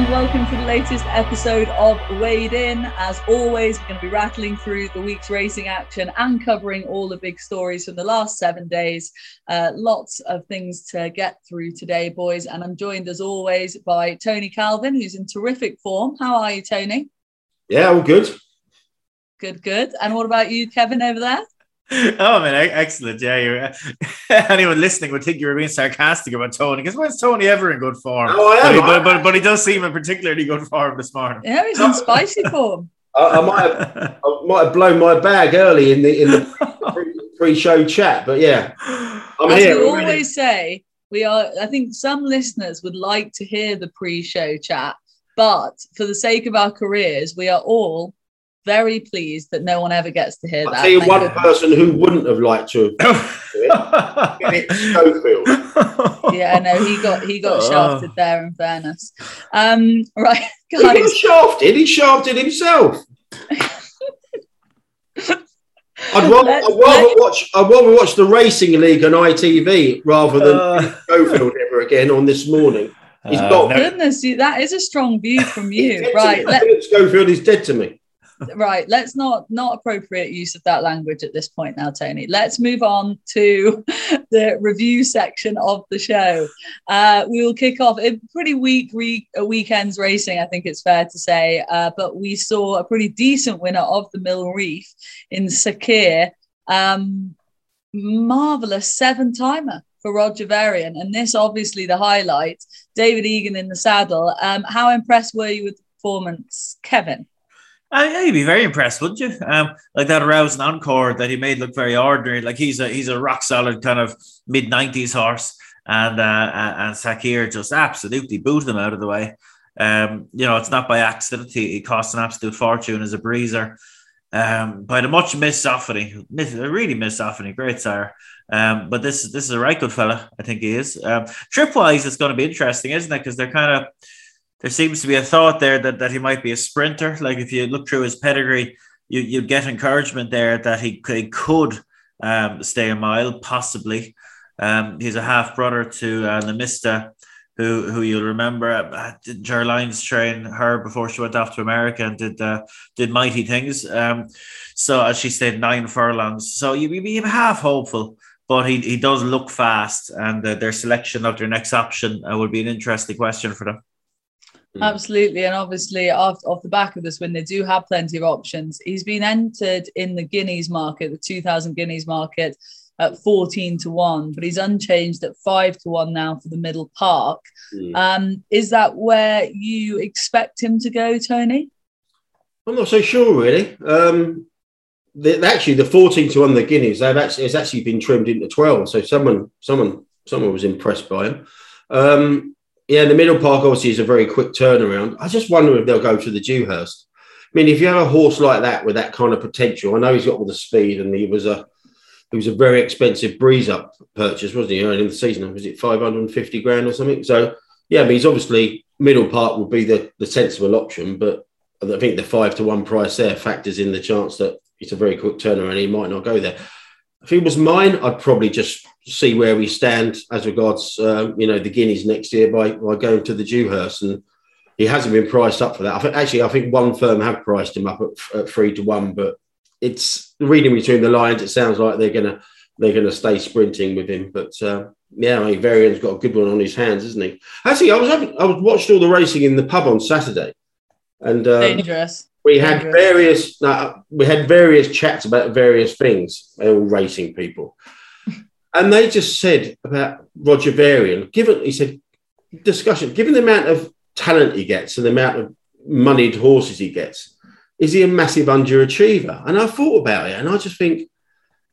and welcome to the latest episode of Weighed In. As always, we're going to be rattling through the week's racing action and covering all the big stories from the last seven days. Uh, lots of things to get through today, boys. And I'm joined as always by Tony Calvin, who's in terrific form. How are you, Tony? Yeah, all good. Good, good. And what about you, Kevin, over there? oh man, excellent. Yeah, you're, anyone listening would think you were being sarcastic about Tony because when's Tony ever in good form? Oh, I am. But, but, but, but, he does seem in particularly good form this morning. Yeah, he's in spicy form. I, I, might have, I might have blown my bag early in the in the pre-show chat, but yeah, I'm As here. We always say we are. I think some listeners would like to hear the pre-show chat, but for the sake of our careers, we are all very pleased that no one ever gets to hear I'll that. tell you one person who wouldn't have liked to. it, Schofield. Yeah, no, he got he got oh. shafted there. In fairness, um, right, guys. He got shafted. He shafted himself. I'd rather, I'd rather watch. I'd rather watch the Racing League on ITV rather than uh, Schofield ever again on this morning. He's uh, got goodness. That is a strong view from you, right? Let, Schofield is dead to me right let's not not appropriate use of that language at this point now tony let's move on to the review section of the show uh, we will kick off a pretty weak week weekend's racing i think it's fair to say uh, but we saw a pretty decent winner of the mill reef in Sakheer um, marvelous seven timer for Roger Varian. And this obviously the highlight. David Egan in the saddle. Um, how impressed were you with the performance, Kevin? Uh, yeah, you'd be very impressed, wouldn't you? Um, like that rousing encore that he made look very ordinary. Like he's a he's a rock solid kind of mid nineties horse, and uh, and Sakheer just absolutely booted him out of the way. Um, you know, it's not by accident. He, he cost an absolute fortune as a breezer. Um, by the much missed Zoffany, really missed Zoffany, great sire. Um, but this this is a right good fella, I think he is. Um, trip wise, it's going to be interesting, isn't it? Because they're kind of there seems to be a thought there that, that he might be a sprinter. Like if you look through his pedigree, you you get encouragement there that he, he could um, stay a mile, possibly. Um, he's a half brother to uh, Namista, who who you'll remember uh, did Gerlines train her before she went off to America and did uh, did mighty things. Um, so as she stayed nine furlongs, so you be half hopeful. But he, he does look fast, and uh, their selection of their next option uh, would be an interesting question for them. Mm. Absolutely. And obviously, off, off the back of this win, they do have plenty of options. He's been entered in the Guineas market, the 2000 Guineas market at 14 to 1, but he's unchanged at 5 to 1 now for the middle park. Mm. Um, is that where you expect him to go, Tony? I'm not so sure, really. Um, the, actually, the 14 to 1, the Guineas, they've actually, it's actually been trimmed into 12. So someone, someone, someone was impressed by him. Um, yeah, the middle park obviously is a very quick turnaround. I just wonder if they'll go to the Dewhurst. I mean, if you have a horse like that with that kind of potential, I know he's got all the speed and he was a he was a very expensive breeze up purchase, wasn't he? Early in the season, was it 550 grand or something? So yeah, I mean, he's obviously middle park would be the, the sensible option, but I think the five to one price there factors in the chance that it's a very quick turnaround. He might not go there. If it was mine, I'd probably just see where we stand as regards, uh, you know, the Guineas next year by, by going to the Dewhurst. And he hasn't been priced up for that. I think, actually, I think one firm have priced him up at, at three to one, but it's reading between the lines. It sounds like they're gonna they're gonna stay sprinting with him. But uh, yeah, I mean, Varian's got a good one on his hands, isn't he? Actually, I was having, I was watched all the racing in the pub on Saturday, and uh, dangerous we had various uh, we had various chats about various things all racing people. And they just said about roger varian given he said discussion given the amount of talent he gets and the amount of moneyed horses he gets is he a massive underachiever? And i thought about it and i just think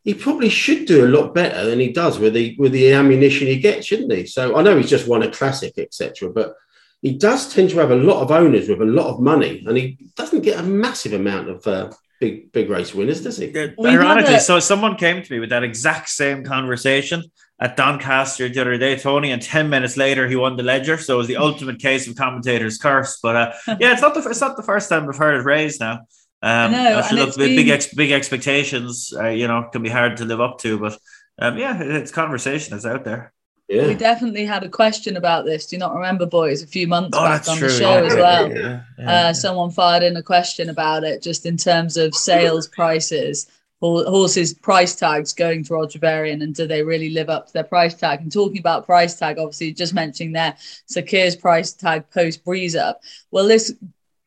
he probably should do a lot better than he does with the with the ammunition he gets shouldn't he? So i know he's just won a classic etc but he does tend to have a lot of owners with a lot of money, and he doesn't get a massive amount of uh, big big race winners, does he? ironically, so someone came to me with that exact same conversation at Doncaster the other day, Tony, and ten minutes later he won the Leger. So it was the ultimate case of commentator's curse. But uh, yeah, it's not the it's not the first time we've heard it raised now. Um, know, look, been... big ex- big expectations, uh, you know, can be hard to live up to, but um, yeah, it's conversation is out there. Yeah. We definitely had a question about this. Do you not remember, boys? A few months oh, back on true. the show yeah, as well. Yeah, yeah, uh, someone fired in a question about it, just in terms of sales prices, horses' price tags going to Roger Varian, and do they really live up to their price tag? And talking about price tag, obviously, just mentioning there, Sakheer's price tag post breeze up. Well, this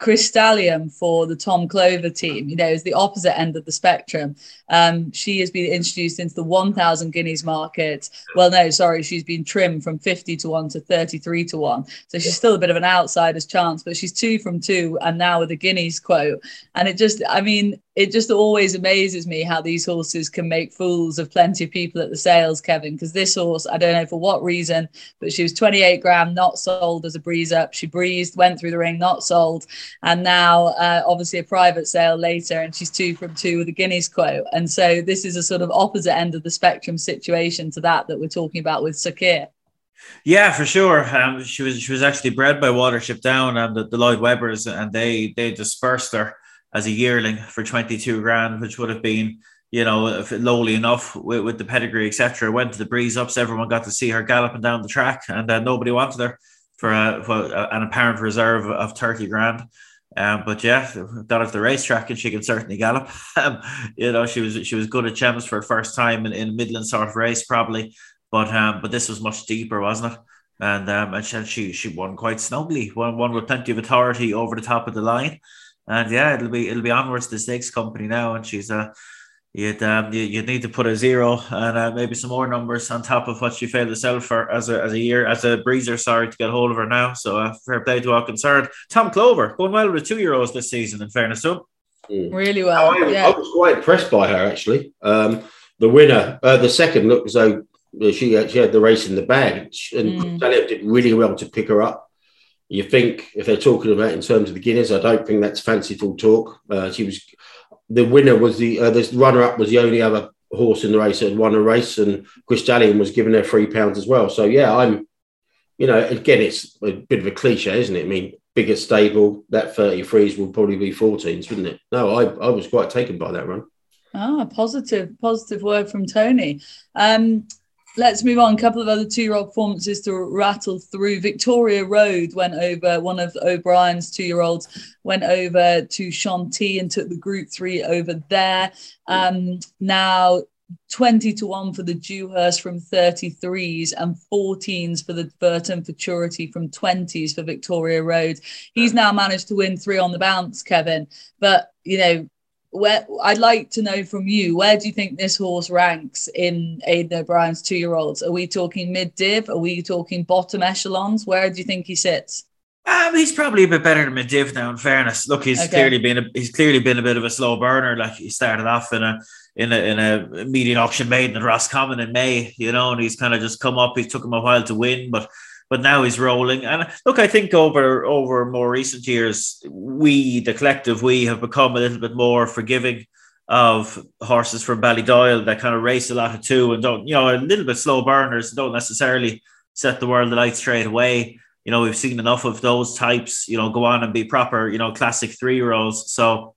Crystallium for the Tom Clover team, you know, is the opposite end of the spectrum. Um, she has been introduced into the 1,000 guineas market. Well, no, sorry, she's been trimmed from 50 to 1 to 33 to 1. So she's still a bit of an outsider's chance, but she's two from two and now with a guineas quote. And it just, I mean, it just always amazes me how these horses can make fools of plenty of people at the sales, Kevin. Because this horse, I don't know for what reason, but she was 28 gram, not sold as a breeze up. She breezed, went through the ring, not sold, and now uh, obviously a private sale later, and she's two from two with a Guineas quote. And so this is a sort of opposite end of the spectrum situation to that that we're talking about with Sakheer. Yeah, for sure. Um, she was she was actually bred by Watership Down and the, the Lloyd Webbers, and they they dispersed her as a yearling for 22 grand, which would have been, you know, lowly enough with, with the pedigree, etc. Went to the breeze ups. Everyone got to see her galloping down the track, and uh, nobody wanted her for, a, for an apparent reserve of 30 grand. Um, but yeah, got off the racetrack and she can certainly gallop. Um, you know, she was she was good at Chelmsford first time in, in a Midland sort of race, probably. But um, but this was much deeper, wasn't it? And um, and she she won quite snugly, won one with plenty of authority over the top of the line. And yeah, it'll be it'll be onwards to the stakes company now, and she's uh you'd um you, would need to put a zero and uh, maybe some more numbers on top of what she failed to sell for as a as a year as a breezer. Sorry to get hold of her now. So uh, fair play to all concerned. Tom Clover going well with two year olds this season. In fairness to him, mm. really well. I, yeah. I, was quite impressed by her actually. Um, the winner, uh, the second looked as though she, she had the race in the bag, and mm. did really well to pick her up you think if they're talking about in terms of the Guineas, I don't think that's fanciful talk. Uh, she was the winner was the uh, this runner up was the only other horse in the race that had won a race, and Crystallium was given her three pounds as well. So yeah, I'm, you know, again, it's a bit of a cliche, isn't it? I mean, bigger stable, that 33s will probably be 14s, wouldn't it? No, I, I was quite taken by that run. Ah, positive, positive word from Tony. Um, let's move on. A couple of other two-year-old performances to rattle through. Victoria Road went over. One of O'Brien's two-year-olds went over to Chantilly and took the Group Three over there. Um, now 20 to 1 for the Dewhurst from 33s and 14s for the Vertem Futurity from 20s for Victoria Road. He's now managed to win three on the bounce, Kevin. But, you know, where I'd like to know from you, where do you think this horse ranks in Aidan O'Brien's two year olds? Are we talking mid div? Are we talking bottom echelons? Where do you think he sits? Um, he's probably a bit better than mid div now. In fairness, look, he's okay. clearly been a, he's clearly been a bit of a slow burner. Like he started off in a in a in a median auction maiden at Roscommon in May, you know, and he's kind of just come up. It took him a while to win, but but now he's rolling. And look, I think over over more recent years, we, the collective, we have become a little bit more forgiving of horses from Ballydoyle that kind of race a lot of two and don't, you know, a little bit slow burners, don't necessarily set the world alight straight away. You know, we've seen enough of those types, you know, go on and be proper, you know, classic three year olds. So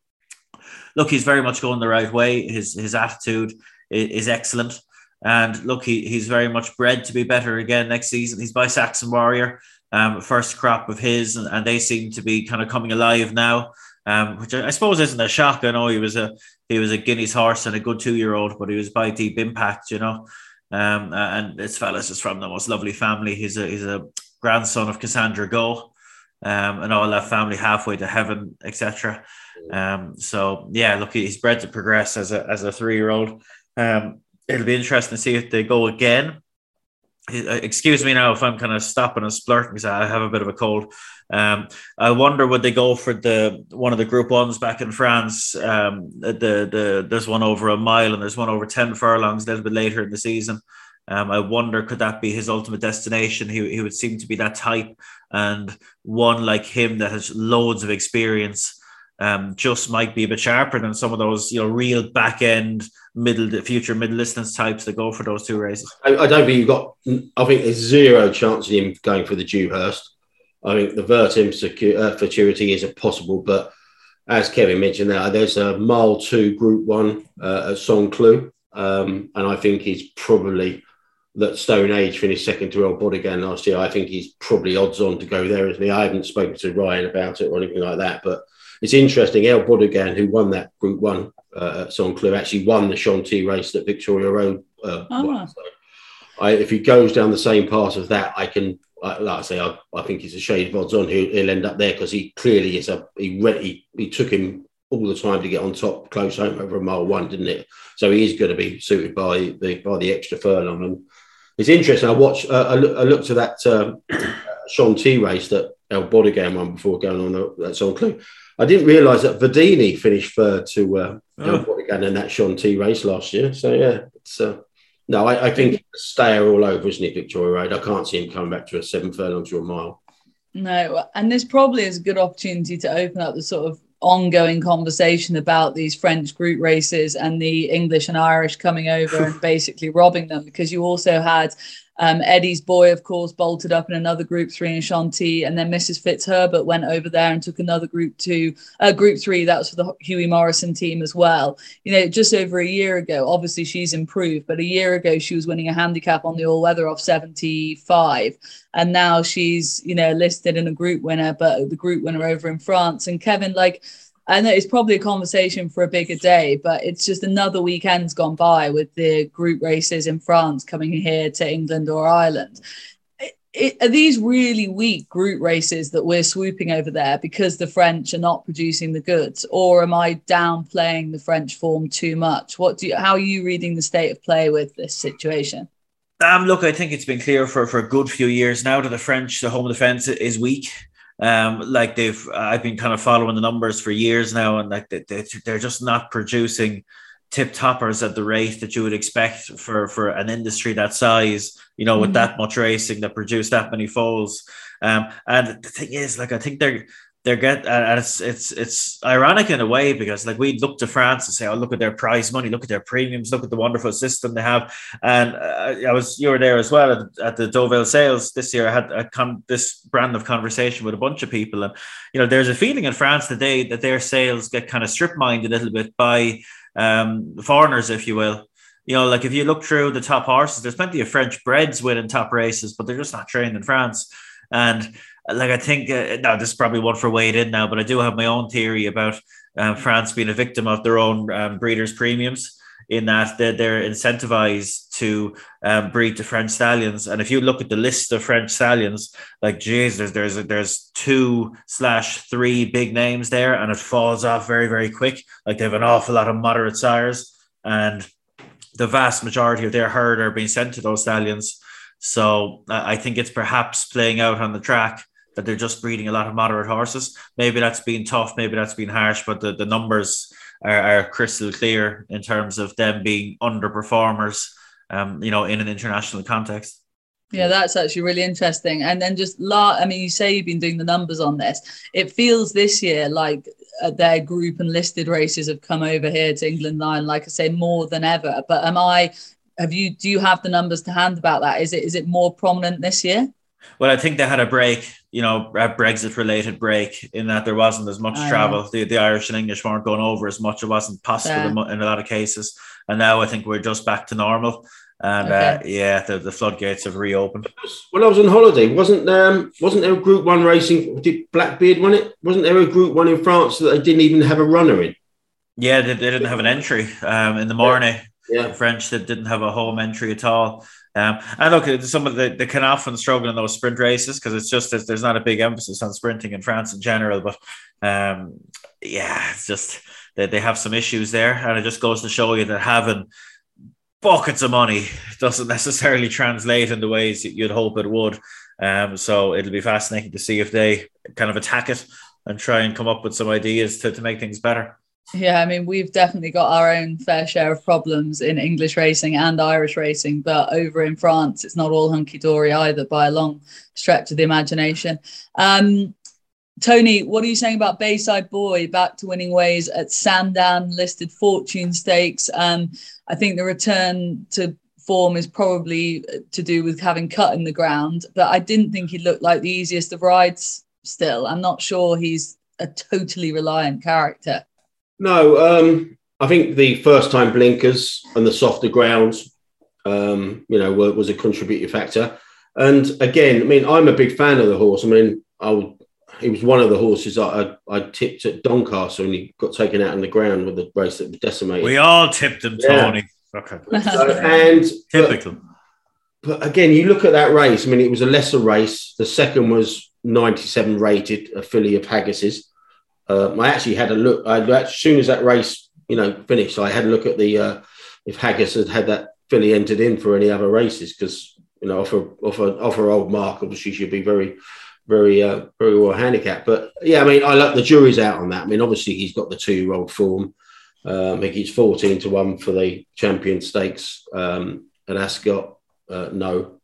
look, he's very much going the right way. His his attitude is, is excellent. And look, he, he's very much bred to be better again next season. He's by Saxon Warrior, um, first crop of his, and, and, they seem to be kind of coming alive now, um, which I, I, suppose isn't a shock. I know he was a he was a Guineas horse and a good two year old, but he was by Deep Impact, you know. Um, and this fella's is from the most lovely family. He's a he's a grandson of Cassandra Go, um, and all that family halfway to heaven, etc. Um, so yeah, look, he's bred to progress as a as a three year old. Um, it'll be interesting to see if they go again. Uh, excuse me now if I'm kind of stopping and splurting because I have a bit of a cold. Um, I wonder would they go for the one of the Group Ones back in France? Um, the the there's one over a mile and there's one over ten furlongs a little bit later in the season. Um, I wonder could that be his ultimate destination? He he would seem to be that type and one like him that has loads of experience um, just might be a bit sharper than some of those, you know, real back end middle future middle distance types that go for those two races. I, I don't think you've got. I think there's zero chance of him going for the Dewhurst. I think the Vertem secure, uh, Futurity isn't possible, but as Kevin mentioned, there there's a mile two Group One uh, at Saint-Cloud, um, and I think he's probably that Stone Age finished second to El Bodegon last year. I think he's probably odds on to go there, isn't he? I haven't spoken to Ryan about it or anything like that, but it's interesting. El Bodegon, who won that Group One uh, at Saint-Cloud, actually won the Chantilly race that Victoria Road uh, oh. won. So I, if he goes down the same path of that, I can, like I say, I, I think he's a shade of odds on. He'll, he'll end up there because he clearly is a. He, he he took him all the time to get on top close home over a mile one, didn't it? So he is going to be suited by the by the extra furlong. And it's interesting. I watched. Uh, I, look, I looked at that um, Chantilly race that El Bodegon won before going on the, that Saint-Cloud. I didn't realise that Verdini finished third to uh, oh. Bodegon in that Chantilly race last year. So yeah, it's. Uh, no, I, I think stayer all over, isn't it, Victoria Road? I can't see him coming back to a seven furlongs or a mile. No, and this probably is a good opportunity to open up the sort of ongoing conversation about these French group races and the English and Irish coming over and basically robbing them because you also had um, Eddie's boy, of course, bolted up in another group three in Chantilly, and then Mrs. Fitzherbert went over there and took another group two, uh, group three. That was for the Hughie Morrison team as well. You know, just over a year ago, obviously she's improved, but a year ago she was winning a handicap on the all weather off 75, and now she's you know listed in a group winner, but the group winner over in France. And Kevin, like I know it's probably a conversation for a bigger day, but it's just another weekend's gone by with the group races in France coming here to England or Ireland. It, it, are these really weak group races that we're swooping over there because the French are not producing the goods, or am I downplaying the French form too much? What do you, how are you reading the state of play with this situation? Um, look, I think it's been clear for, for a good few years now that the French, the home defence is weak. Um, like they've, I've been kind of following the numbers for years now, and like they, they're just not producing tip toppers at the rate that you would expect for for an industry that size. You know, mm-hmm. with that much racing that produce that many foals. Um, and the thing is, like I think they're they're get and it's it's it's ironic in a way because like we look to France and say, oh look at their prize money, look at their premiums, look at the wonderful system they have. And uh, I was you were there as well at, at the Deauville sales this year. I had a con- this brand of conversation with a bunch of people, and you know there's a feeling in France today that their sales get kind of strip mined a little bit by um, foreigners, if you will. You know, like if you look through the top horses, there's plenty of French breds winning top races, but they're just not trained in France. And like I think uh, now this is probably one for Wade in now, but I do have my own theory about uh, France being a victim of their own um, breeders' premiums in that they're, they're incentivized to um, breed the French stallions. And if you look at the list of French stallions, like geez, there's there's there's two slash three big names there, and it falls off very very quick. Like they have an awful lot of moderate sires, and the vast majority of their herd are being sent to those stallions. So uh, I think it's perhaps playing out on the track that they're just breeding a lot of moderate horses. Maybe that's been tough, maybe that's been harsh, but the, the numbers are, are crystal clear in terms of them being underperformers, um, you know, in an international context. Yeah, that's actually really interesting. And then just, la- I mean, you say you've been doing the numbers on this. It feels this year like uh, their group and listed races have come over here to England Line, like I say, more than ever. But am I? Have you? Do you have the numbers to hand about that? Is it? Is it more prominent this year? Well, I think they had a break, you know, a Brexit related break in that there wasn't as much travel. The, the Irish and English weren't going over as much. It wasn't possible yeah. in, a lot of cases. And now I think we're just back to normal. And uh, okay. uh, yeah, the, the floodgates have reopened. When I was on holiday, wasn't um wasn't there a Group One racing? Did Blackbeard won it? Wasn't there a Group One in France that they didn't even have a runner in? Yeah, they, they didn't have an entry um, in the morning. Yeah. yeah. French that didn't have a home entry at all. Um, and look, at some of the they can often struggle in those sprint races because it's just there's not a big emphasis on sprinting in France in general. But um, yeah, it's just that they have some issues there, and it just goes to show you that having buckets of money doesn't necessarily translate in the ways you'd hope it would. Um, so it'll be fascinating to see if they kind of attack it and try and come up with some ideas to, to make things better. Yeah, I mean, we've definitely got our own fair share of problems in English racing and Irish racing, but over in France, it's not all hunky dory either by a long stretch of the imagination. Um, Tony, what are you saying about Bayside Boy back to winning ways at Sandown listed fortune stakes? Um, I think the return to form is probably to do with having cut in the ground, but I didn't think he looked like the easiest of rides still. I'm not sure he's a totally reliant character. No, um, I think the first time blinkers and the softer grounds um, you know, was a contributing factor. And again, I mean, I'm a big fan of the horse. I mean, I would, he was one of the horses I, I, I tipped at Doncaster and he got taken out on the ground with the race that was decimated. We all tipped him, Tony. Yeah. Okay. and typical. But, but again, you look at that race. I mean, it was a lesser race. The second was 97 rated, a filly of Haggas's. Uh, I actually had a look. I, as soon as that race, you know, finished, I had a look at the uh, if Haggas had had that filly entered in for any other races because you know, off her off her off her old mark, obviously she'd be very, very, uh, very well handicapped. But yeah, I mean, I like the jury's out on that. I mean, obviously he's got the two year old form. Um, I think he's 14 to 1 for the champion stakes um, at Ascot. Uh, no.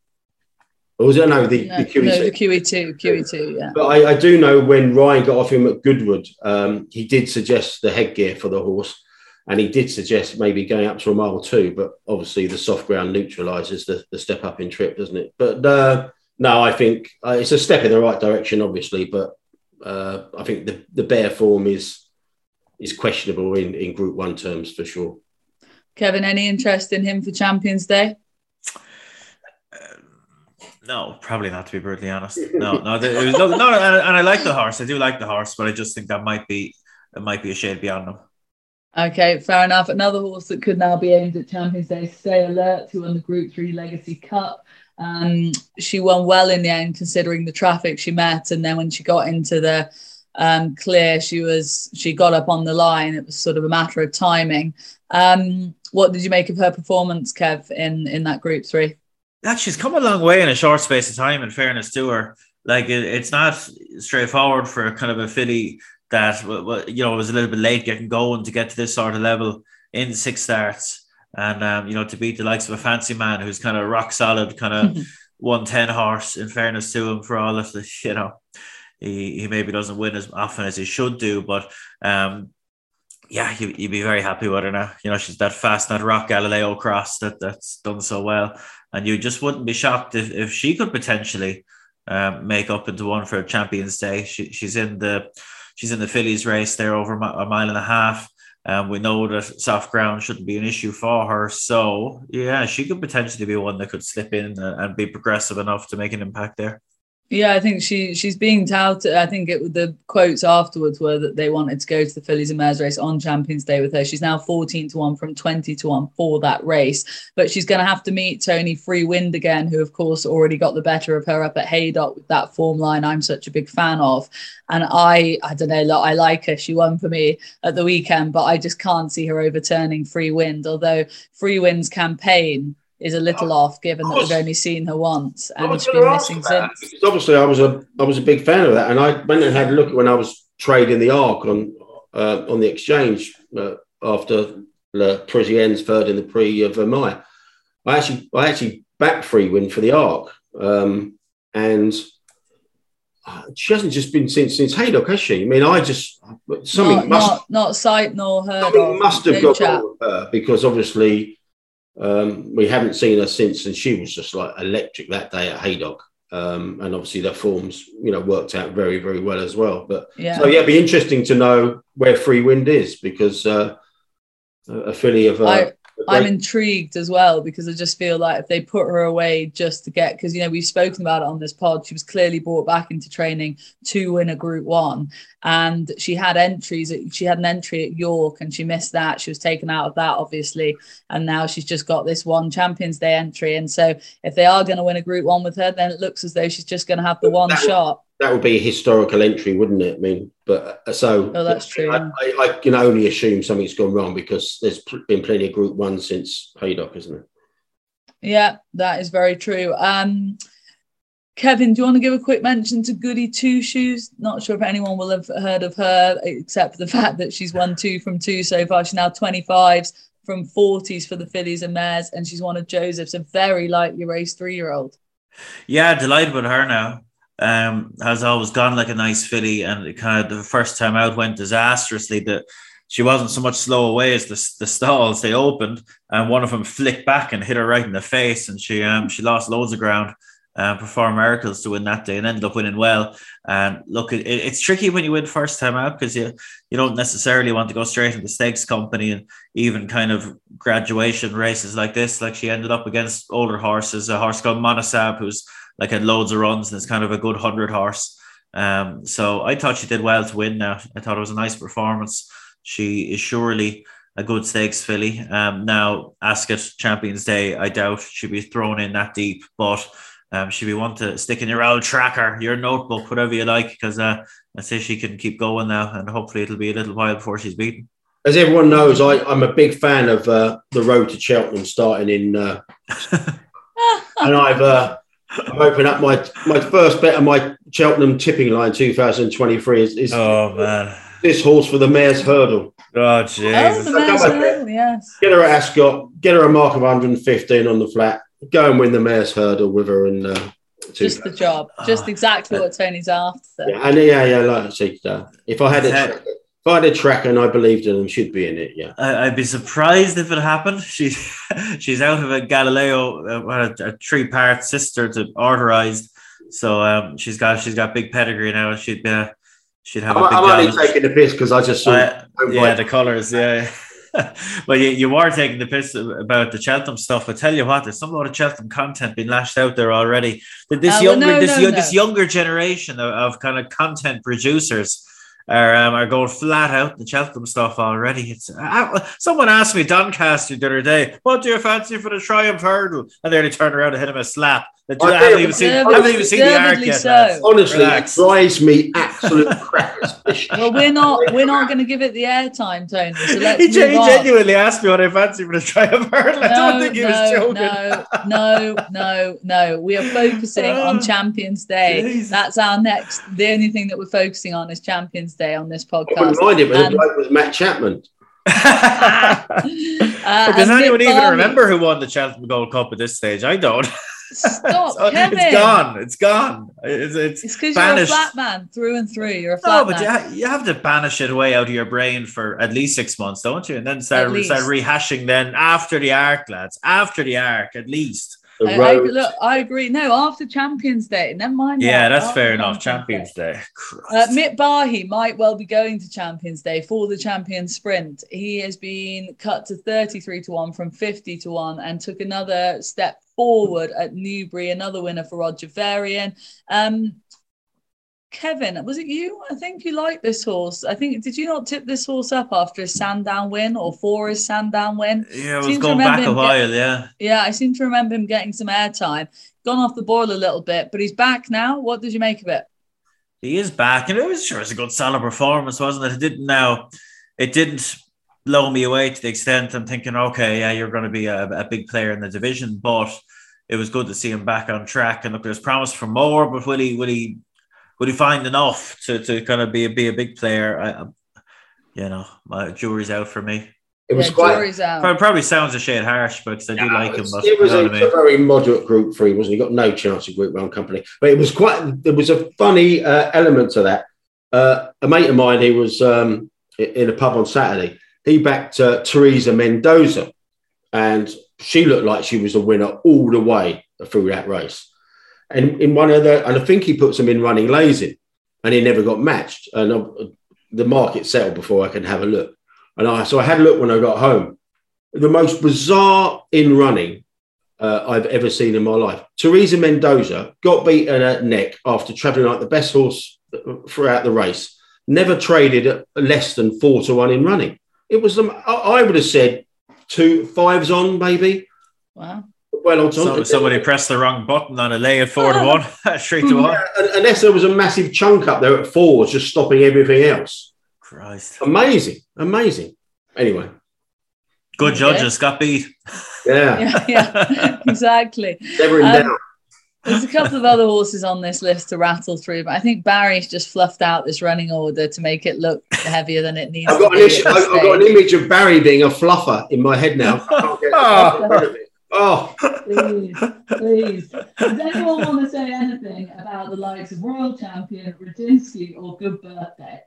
Or was it no the, no, the QE2? No, the QE2, QE2, yeah. But I, I, do know when Ryan got off him at Goodwood, um, he did suggest the headgear for the horse, and he did suggest maybe going up to a mile two. But obviously, the soft ground neutralises the, the step up in trip, doesn't it? But uh, no, I think uh, it's a step in the right direction, obviously. But uh, I think the the bare form is is questionable in, in Group One terms for sure. Kevin, any interest in him for Champions Day? No, probably not. To be brutally honest, no, no, there, was no, no, and, and I like the horse. I do like the horse, but I just think that might be it might be a shade beyond them. Okay, fair enough. Another horse that could now be aimed at Champions Day, Stay Alert, who won the Group Three Legacy Cup. Um, she won well in the end, considering the traffic she met, and then when she got into the um, clear, she was she got up on the line. It was sort of a matter of timing. Um, what did you make of her performance, Kev, in in that Group Three? That she's come a long way in a short space of time. In fairness to her, like it, it's not straightforward for a kind of a filly that you know was a little bit late getting going to get to this sort of level in six starts, and um, you know to beat the likes of a fancy man who's kind of rock solid, kind of one ten horse. In fairness to him, for all of the you know. He, he maybe doesn't win as often as he should do, but um, yeah, you, would be very happy with her now. You know, she's that fast, that rock Galileo cross that that's done so well and you just wouldn't be shocked if, if she could potentially um, make up into one for a Champions Day. She, she's in the she's in the fillies race there over a mile and a half. Um, we know that soft ground shouldn't be an issue for her. So yeah, she could potentially be one that could slip in and be progressive enough to make an impact there. Yeah, I think she she's being touted. I think it the quotes afterwards were that they wanted to go to the Fillies and Mares race on Champions Day with her. She's now 14 to 1 from 20 to 1 for that race. But she's going to have to meet Tony Free Wind again, who, of course, already got the better of her up at Haydock with that form line I'm such a big fan of. And I, I don't know, look, I like her. She won for me at the weekend, but I just can't see her overturning Free Wind. Although Free Wind's campaign is a little off, given that we've only seen her once and she's been missing since. Obviously, I was a I was a big fan of that, and I went and had a look when I was trading the Arc on uh, on the exchange uh, after La Parisienne's third in the Prix of Vermeille. I actually I actually backed Free Wind for the Arc, um, and uh, she hasn't just been since since Haydock, has she? I mean, I just something not, must not, not sight nor heard. Something must have got wrong with her because obviously um, we haven't seen her since, and she was just like electric that day at Haydock. Um, and obviously their forms, you know, worked out very, very well as well. But yeah. so yeah, it'd be interesting to know where Free Wind is because uh, a filly of uh, I'm intrigued as well because I just feel like if they put her away just to get, because you know we've spoken about it on this pod, she was clearly brought back into training to win a Group One, and she had entries. She had an entry at York, and she missed that. She was taken out of that, obviously, and now she's just got this one Champions Day entry. And so, if they are going to win a Group One with her, then it looks as though she's just going to have the one shot that would be a historical entry, wouldn't it? I mean, but uh, so oh, that's true. I, I, I, can only assume something's gone wrong because there's been plenty of Group One since Haydock, isn't it? Yeah, that is very true. Um, Kevin, do you want to give a quick mention to Goody Two Shoes? Not sure if anyone will have heard of her, except for the fact that she's won two from two so far. She's now 25s from 40s for the fillies and mares, and she's one of Joseph's, a very lightly raced three year old. Yeah, delighted with her now um, has always gone like a nice filly, and it kind of the first time out went disastrously. That she wasn't so much slow away as the, the stalls they opened, and one of them flicked back and hit her right in the face, and she um she lost loads of ground. uh, perform miracles to win that day and ended up winning well. And look, it, it's tricky when you win first time out because you you don't necessarily want to go straight into stakes company and even kind of graduation races like this. Like she ended up against older horses, a horse called Monasab, who's like had loads of runs and is kind of a good hundred horse. Um, so I thought she did well to win. Now I thought it was a nice performance. She is surely a good stakes filly. Um, now Ascot Champions Day, I doubt she'll be thrown in that deep, but um, she'll be one to stick in your old tracker, your notebook, whatever you like, because uh, I say she can keep going now, and hopefully it'll be a little while before she's beaten. As everyone knows, I, I'm a big fan of uh, the road to Cheltenham starting in, uh, and I've uh, I'm opening up my my first bet on my Cheltenham tipping line 2023 is, is oh man this horse for the Mares' Hurdle. Oh Jesus! Oh, the Mares' Hurdle, yes. Get her at Ascot, get her a mark of 115 on the flat, go and win the Mares' Hurdle with her and. Uh, just the job, just exactly what Tony's after. Yeah, and yeah, yeah, like I said, uh, if I had a if I had a track and I believed in them, she'd be in it. Yeah, I, would be surprised if it happened. She's she's out of a Galileo, uh, a, a three part sister to Arterized, so um, she's got she's got big pedigree now. She'd be a, she'd have. I'm, a big I'm only taking the piss because I just saw. Uh, yeah, the colours. Yeah. well, you, you are taking the piss about the Cheltenham stuff. I tell you what, there's some lot of Cheltenham content being lashed out there already. This uh, younger, well, no, this, no, no. this younger generation of, of kind of content producers are, um, are going flat out the Cheltenham stuff already. It's uh, someone asked me Doncaster the other day, "What do you fancy for the Triumph Hurdle?" And then he turned around and hit him a slap. I haven't even seen, haven't even seen the arc yet. So. Honestly, Relax. it drives me absolute crackers. well, we're not we're not going to give it the airtime, Tony. So let's he, move he on. genuinely asked me what I fancy for the Triumph Hurdle. I don't think he no, was joking. No, no, no, no. We are focusing on Champions Day. Jesus. That's our next. The only thing that we're focusing on is Champions Day on this podcast. I wouldn't mind it, but the was Matt Chapman. uh, Does anyone even remember who won the Cheltenham Gold Cup at this stage? I don't. Stop, so Kevin. It's gone. It's gone. It's it's because you're a flat man through and through. You're a flat no, but man. You, you have to banish it away out of your brain for at least six months, don't you? And then start, start rehashing. Then after the arc, lads, after the arc, at least. I, I, look, I agree. No, after Champions Day, never mind. Yeah, that. that's after fair enough. Champions Day. Day. Uh, Mitbaahy might well be going to Champions Day for the Champions Sprint. He has been cut to 33 to 1 from 50 to 1 and took another step forward at Newbury, another winner for Roger Varian. Um, Kevin, was it you? I think you like this horse. I think did you not tip this horse up after his Sandown win or for his Sandown win? Yeah, it was going back a while. Get, yeah, yeah, I seem to remember him getting some airtime. Gone off the boil a little bit, but he's back now. What did you make of it? He is back, and it was sure it's a good solid performance, wasn't it? It didn't now, it didn't blow me away to the extent I'm thinking, okay, yeah, you're going to be a, a big player in the division, but it was good to see him back on track. And look, there's promise for more, but will he will he would he find enough to, to kind of be be a big player? I, you know, my jury's out for me. It was yeah, quite. Probably sounds a shade harsh, but I do no, like him. But, it was, a, I mean? a, very moderate group three, wasn't he? Got no chance of group one company, but it was quite. There was a funny uh, element to that. Uh, a mate of mine, he was um, in a pub on Saturday. He backed uh, Teresa Mendoza, and she looked like she was a winner all the way through that race. And in one of the, and I think he put some in running lazy, and he never got matched. And uh, the market settled before I could have a look. And I, so I had a look when I got home. The most bizarre in running uh, I've ever seen in my life. Teresa Mendoza got beaten at neck after traveling like the best horse throughout the race. Never traded less than four to one in running. It was, um, I would have said two fives on maybe. Wow well on so, somebody pressed the wrong button on a lay at four to one, three to one. Unless there was a massive chunk up there at fours, just stopping everything else. Christ, amazing, amazing. Anyway, good judges got beat. Yeah, yeah, yeah exactly. Never in um, doubt. There's a couple of other horses on this list to rattle through, but I think Barry's just fluffed out this running order to make it look heavier than it needs. I've got, an, issue, I've got an image of Barry being a fluffer in my head now. Ah. Oh, please, please. Does anyone want to say anything about the likes of Royal Champion, Radinsky, or Good Birthday?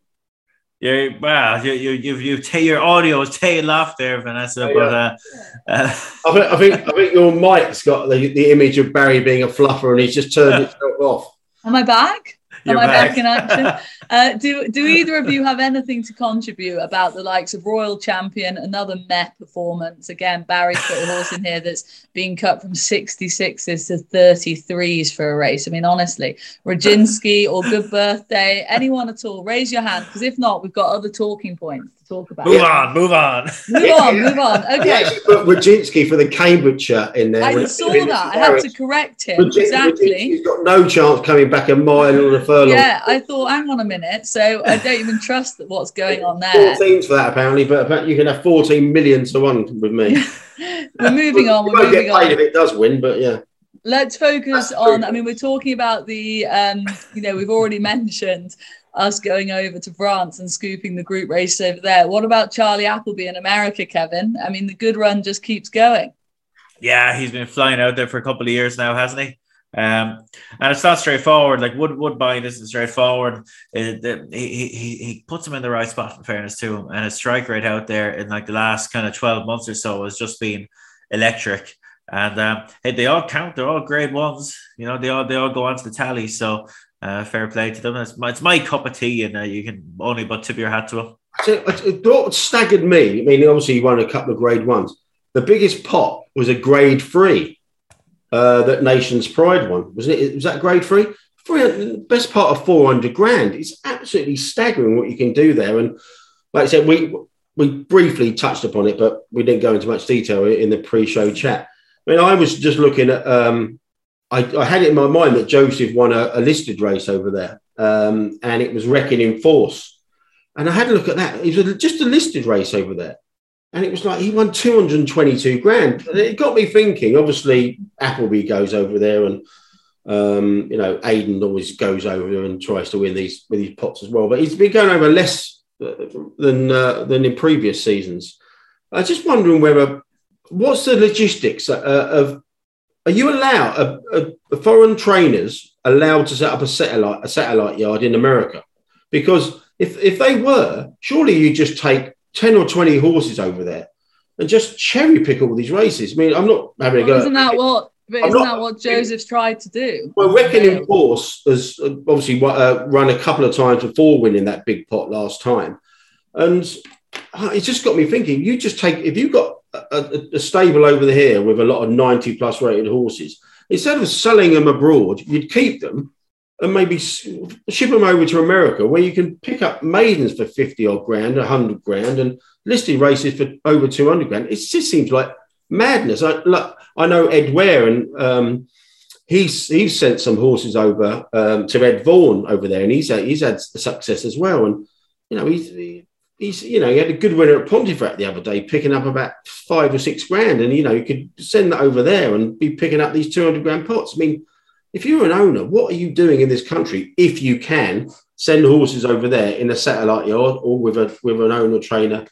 Yeah, well, you you you you take your audio is tail off there, Vanessa. Yeah, but uh, uh, I think I think I think your mic's got the, the image of Barry being a fluffer, and he's just turned itself off. Am I back? Am I back, back. in action? Uh, do do either of you have anything to contribute about the likes of Royal Champion, another Met performance? Again, Barry put a horse in here that's been cut from 66s to 33s for a race. I mean, honestly, Roginski or Good Birthday, anyone at all, raise your hand because if not, we've got other talking points talk about. move on, move on. Move on, move on. Okay. actually put Wojcinski for the Cambridgeshire in there. I saw that. I had to correct him. Wojcicki- Exactly. Wojcicki's got no chance coming back a mile or a furlong. Yeah, I thought, hang on a minute. So I don't even trust that what's going on there. 14 for that apparently, but you can have 14 million to one with me. We're moving on. We're moving get paid on. if it does win, but yeah. let's focus on i mean we're talking about the um you know we've already mentioned us going over to france and scooping the group race over there what about charlie appleby in america kevin i mean the good run just keeps going Yeah, he's been flying out there for a couple of years now, hasn't he? Um, and it's not straightforward. Like Wood Woodbine isn't straightforward. It, the- he, he he puts him in the right spot. In fairness to him, and his strike rate out there in like the last kind of twelve months or so has just been electric. And um, hey, they all count. They're all grade ones. You know, they all they all go onto the tally. So uh, fair play to them. It's my, it's my cup of tea, and uh, you can only but tip your hat to. So, uh, what staggered me, I mean, obviously he won a couple of grade ones. The biggest pot was a grade three uh, that Nation's Pride won. Wasn't it? Was that grade three? Three, best part of 400 grand. It's absolutely staggering what you can do there. And like I said, we we briefly touched upon it, but we didn't go into much detail in the pre-show chat. I mean, I was just looking at. Um, I, I had it in my mind that Joseph won a, a listed race over there, um, and it was Wrecking in Force. And I had a look at that. It was just a listed race over there, and it was like he won two hundred and twenty-two grand. And it got me thinking. Obviously, Appleby goes over there, and um, you know, Aidan always goes over there and tries to win these with these pots as well. But he's been going over less uh, than uh, than in previous seasons. I was just wondering whether what's the logistics uh, of are you allowed foreign trainers allowed to set up a satellite a satellite yard in America? Because if if they were, surely you just take ten or twenty horses over there and just cherry pick all these races. I mean, I'm not having a go. isn't that what but I'm isn't not- that what joseph's tried to do Well, Reckoning Horse has uh, obviously uh, run a couple of times before winning that big pot last time. And uh, it's just got me thinking you just take, if you've got a, a, stable over here with a lot of 90 plus rated horses, instead of selling them abroad, you'd keep them and maybe ship them over to America where you can pick up maidens for 50 odd grand, 100 grand, and listed races for over 200 grand. It just seems like madness. I, look, I know Ed Ware and um, he's he's sent some horses over um, to Ed Vaughan over there, and he's he's had success as well. And you know, he's he- he's you know he had a good winner at Pontefract the other day, picking up about five or six grand, and you know you could send that over there and be picking up these two hundred grand pots. I mean, if you're an owner, what are you doing in this country if you can send horses over there in a satellite yard or with a with an owner trainer?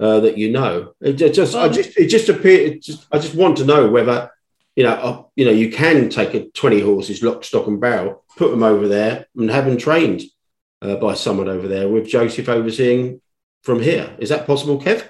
Uh, that you know, it ju- just, I just, it just appeared. It just, I just want to know whether you know, uh, you know, you can take a 20 horses, lock, stock, and barrel, put them over there, and have them trained uh, by someone over there with Joseph overseeing from here. Is that possible, Kev?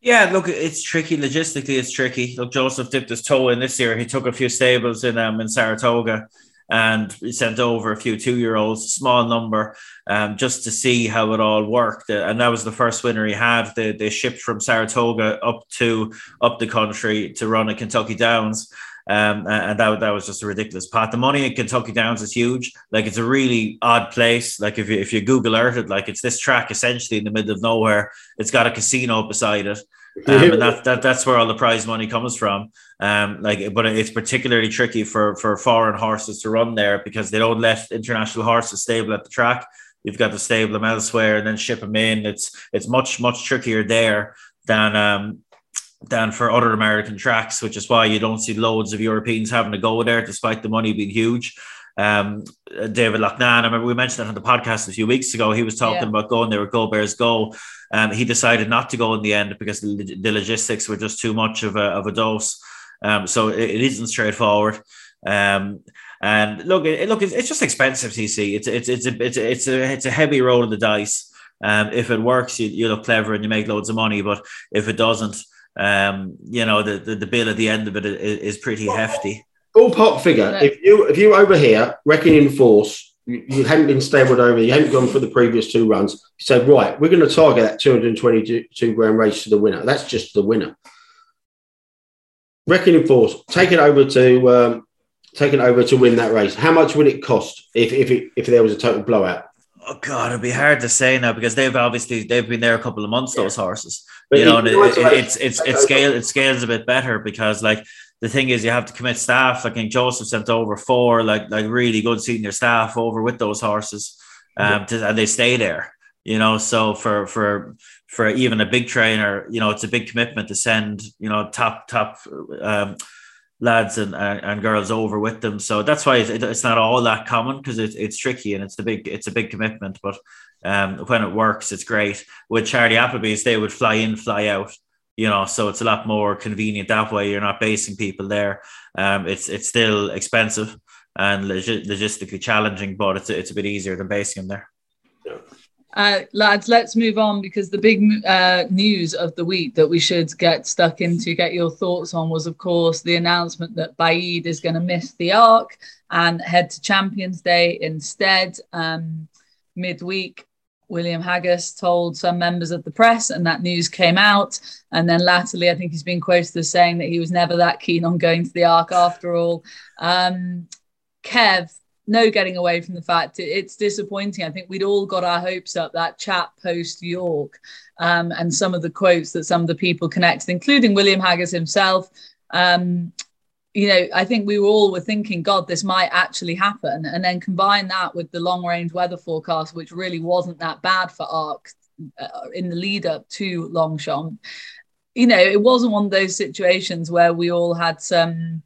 Yeah, look, it's tricky. Logistically, it's tricky. Look, Joseph dipped his toe in this year. He took a few stables in um in Saratoga, and he sent over a few two-year-olds, small number, um, just to see how it all worked. Uh, And that was the first winner he had. They, they shipped from Saratoga up to up the country to run at Kentucky Downs. Um, and that, that was just a ridiculous pot. The money in Kentucky Downs is huge. Like it's a really odd place. Like if you if you Google Earth it, like it's this track essentially in the middle of nowhere. It's got a casino beside it. Um, and that, that that's where all the prize money comes from. Um, like, but it's particularly tricky for for foreign horses to run there because they don't let international horses stable at the track. You've got to stable them elsewhere and then ship them in. It's it's much much trickier there than um than for other American tracks, which is why you don't see loads of Europeans having to go there, despite the money being huge. Um, David Loughnane, I remember we mentioned that on the podcast a few weeks ago. He was talking Yeah. about going there with Go Bears Go. Um, he decided not to go in the end because the, logistics were just too much of a, of a dose. Um, so it, it isn't straightforward. Um, and look, it, look, it's, it's just expensive. TC, it's it's it's a it's a, it's a it's a heavy roll of the dice. Um, if it works, you, you look clever and you make loads of money. But if it doesn't, um, you know, the, the, the bill at the end of it is, is pretty hefty. Ballpark figure. If you if you over here reckoning force, you, you hadn't been stabled over, you hadn't gone for the previous two runs. You said, right, we're going to target that 222 grand race to the winner. That's just the winner. Reckoning force, take it over to um, take it over to win that race. How much would it cost if if it, if there was a total blowout? Oh God, it'd be hard to say now because they've obviously they've been there a couple of months. Those horses, but you know, it, it, it's it's it scale it scales a bit better because like the thing is you have to commit staff. Like King Joseph sent over four like like really good senior staff over with those horses, um, to, and they stay there. You know, so for for for even a big trainer, you know, it's a big commitment to send you know top top. Um, lads and, and, and girls over with them. So that's why it, it's not all that common because it, it's tricky and it's the big it's a big commitment. But um, when it works, it's great. With Charlie Appleby's, they would fly in, fly out. You know, so it's a lot more convenient that way. You're not basing people there. Um, it's it's still expensive and log- logistically challenging, but it's it's a bit easier than basing them there. Uh, lads, let's move on because the big uh, news of the week that we should get stuck into, get your thoughts on, was of course the announcement that Baaeed is going to miss the Arc and head to Champions Day instead. Um, midweek, William Haggas told some members of the press, and that news came out. And then latterly, I think he's been quoted as saying that he was never that keen on going to the Arc after all. Um, Kev, no getting away from the fact it's disappointing. I think we'd all got our hopes up that chat post York um, and some of the quotes that some of the people connected, including William Haggas himself. Um, you know, I think we all were thinking, God, this might actually happen. And then combine that with the long range weather forecast, which really wasn't that bad for ARC uh, in the lead up to Longchamp. You know, it wasn't one of those situations where we all had some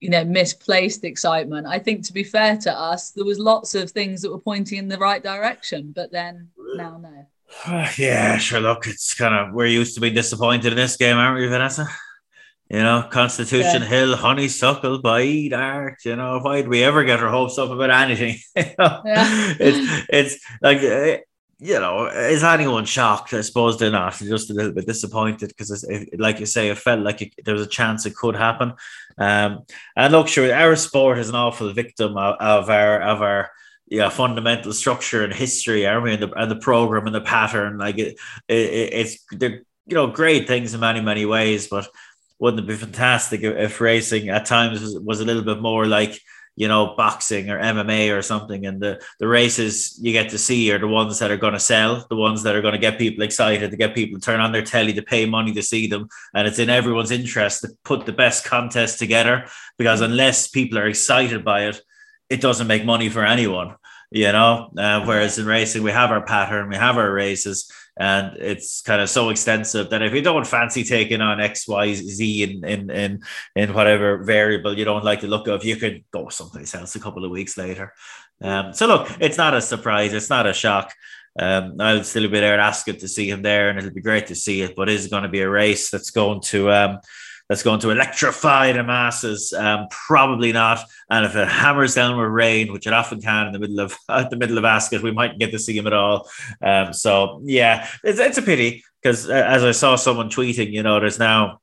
you know misplaced excitement i think to be fair to us there was lots of things that were pointing in the right direction but then now no yeah sure look it's kind of we're used to being disappointed in this game aren't we vanessa you know constitution yeah. hill honeysuckle by art you know why did we ever get our hopes up about anything you know? yeah. it's it's like eh, you know, is anyone shocked? I suppose they're not. They're just a little bit disappointed because, like you say, it felt like it, there was a chance it could happen. Um, and look, sure, our sport is an awful victim of, of our of our yeah fundamental structure and history, aren't we? And the and the program and the pattern, like it, it it's they're you know great things in many many ways, but wouldn't it be fantastic if, racing at times was, was a little bit more like you know, boxing or MMA or something. And the, the races you get to see are the ones that are going to sell, the ones that are going to get people excited, to get people to turn on their telly, to pay money to see them. And it's in everyone's interest to put the best contest together because unless people are excited by it, it doesn't make money for anyone, you know. Uh, whereas in racing, we have our pattern, we have our races and it's kind of so extensive that if you don't fancy taking on X, Y, Z in in in, in whatever variable you don't like the look of, you could go someplace else a couple of weeks later. Um, so look, it's not a surprise, it's not a shock. Um, I'll still be there asking to see him there, and it'll be great to see it. But it is going to be a race that's going to um, that's going to electrify the masses. Um, probably not. And if it hammers down with rain, which it often can in the middle of at the middle of Ascot, we might get to see him at all. Um, so yeah, it's, it's a pity because uh, as I saw someone tweeting, you know, there's now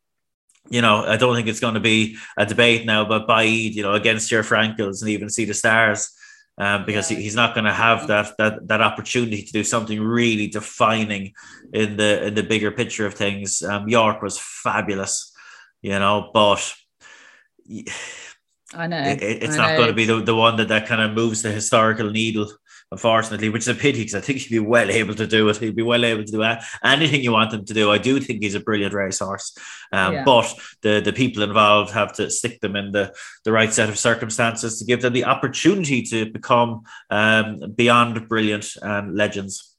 you know, I don't think it's going to be a debate now about Baaeed, you know, against your Frankels and even Sea The Stars, um, because he, he's not going to have that that that opportunity to do something really defining in the in the bigger picture of things. Um, York was fabulous you know, but I know it, it's I not know. going to be the, the one that, that kind of moves the historical needle, unfortunately, which is a pity because I think he'd be well able to do it. He'd be well able to do anything you want him to do. I do think he's a brilliant racehorse, um, Yeah. but the, the people involved have to stick them in the, the right set of circumstances to give them the opportunity to become um, beyond brilliant and legends.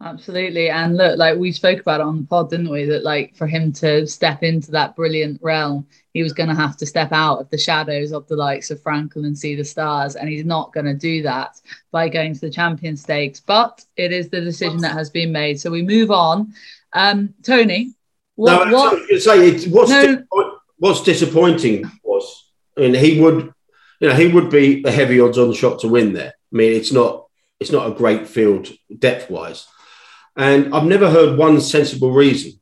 Absolutely. And look, like we spoke about it on the pod, didn't we? That like for him to step into that brilliant realm, he was going to have to step out of the shadows of the likes of Frankel and Sea The Stars. And he's not going to do that by going to the champion stakes. But it is the decision that has been made. So we move on. Um, Tony, what, no, what? Say it, what's, No. di- what's disappointing was, I mean, he would, you know, he would be a heavy odds on shot to win there. I mean, it's not, it's not a great field depth wise. And I've never heard one sensible reason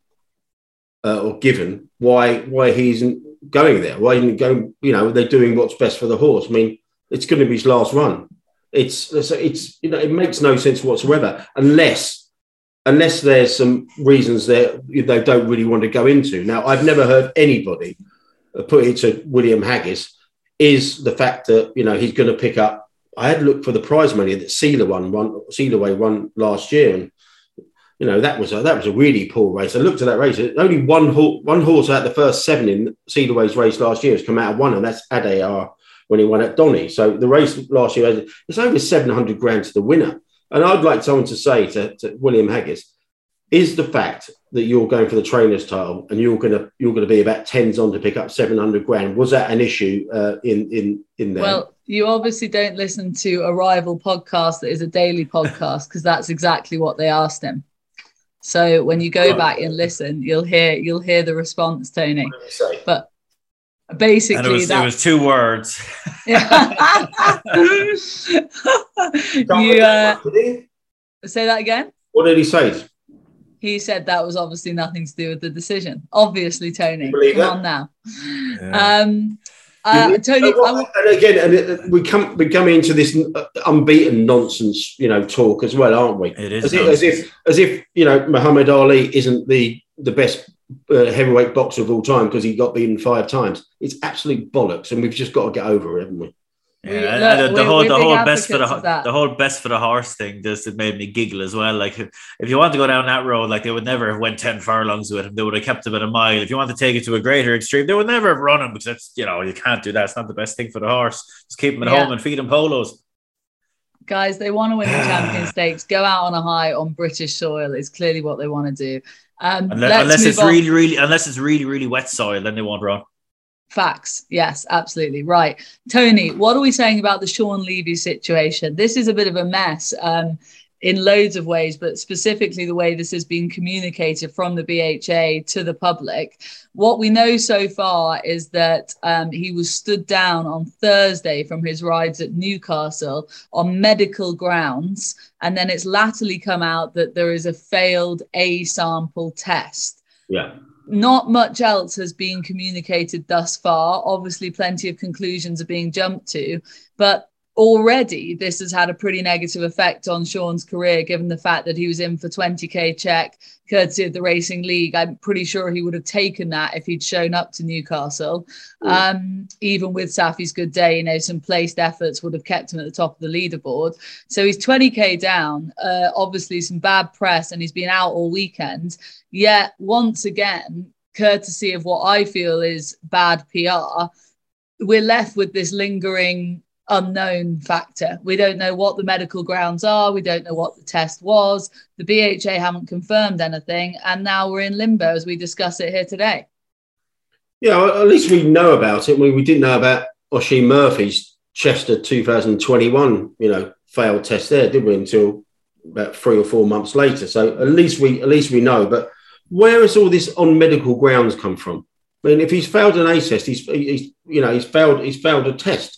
uh, or given why why he isn't going there. Why isn't going? You know, they're doing what's best for the horse. I mean, it's going to be his last run. It's it's, you know it makes no sense whatsoever unless unless there's some reasons that they don't really want to go into. Now, I've never heard anybody put it to William Haggas is the fact that you know he's going to pick up. I had looked for the prize money that Sealer won, won won last year, and you know that was a, that was a really poor race. I looked at that race. Only one horse, one horse out of the first seven in Sealiway's race last year has come out of one, and that's Adayar when he won at Donny. So the race last year it's over seven hundred grand to the winner. And I'd like someone to say to, to William Haggas, is the fact that you're going for the trainers title and you're gonna you're gonna be about tens on to pick up seven hundred grand. Was that an issue uh, in in in there? Well, you obviously don't listen to a rival podcast that is a daily podcast because that's exactly what they asked him. So when you go back and listen, you'll hear you'll hear the response, Tony. But basically, and it was, that, it was two words. you, uh, say that again. What did he say? He said that was obviously nothing to do with the decision. Obviously, Tony. Come that? on now. Yeah. Um, uh, Tony, and again, and it, we come we come into this unbeaten nonsense, you know, talk as well, aren't we? It is as if, as if, as if you know Muhammad Ali isn't the the best uh, heavyweight boxer of all time because he got beaten five times. It's absolute bollocks, and we've just got to get over it, haven't we? Yeah, Look, the, the whole the whole best for the the whole best for the horse thing just it made me giggle as well. Like if, if you want to go down that road, like they would never have went ten furlongs with him. They would have kept him at a mile. If you want to take it to a greater extreme, they would never have run him because that's you know you can't do that. It's not the best thing for the horse. Just keep him at yeah. home and feed him polos. Guys, they want to win the champion stakes. Go out on a high on British soil is clearly what they want to do. Um, unless, unless it's on. really, really, unless it's really, really wet soil, then they won't run. Facts. Yes, absolutely. Right. Tony, what are we saying about the Sean Levey situation? This is a bit of a mess um, in loads of ways, but specifically the way this has been communicated from the BHA to the public. What we know so far is that um, he was stood down on Thursday from his rides at Newcastle on medical grounds. And then it's latterly come out that there is a failed A sample test. Yeah not much else has been communicated thus far. Obviously, plenty of conclusions are being jumped to, but already this has had a pretty negative effect on Sean's career, given the fact that he was in for 20k check, courtesy of the Racing League. I'm pretty sure he would have taken that if he'd shown up to Newcastle. Um, even with Saffie's good day, you know, some placed efforts would have kept him at the top of the leaderboard. So he's 20k down. Uh, obviously, some bad press, and he's been out all weekend. Yet once again, courtesy of what I feel is bad PR, we're left with this lingering unknown factor. We don't know what the medical grounds are. We don't know what the test was. The BHA haven't confirmed anything. And now we're in limbo as we discuss it here today. Yeah, well, at least we know about it. We, we didn't know about Oisin Murphy's Chester 2021, you know, failed test there, did we? Until about three or four months later. So at least we at least we know. But where has all this on medical grounds come from? I mean, if he's failed an A test, he's, he's you know he's failed he's failed a test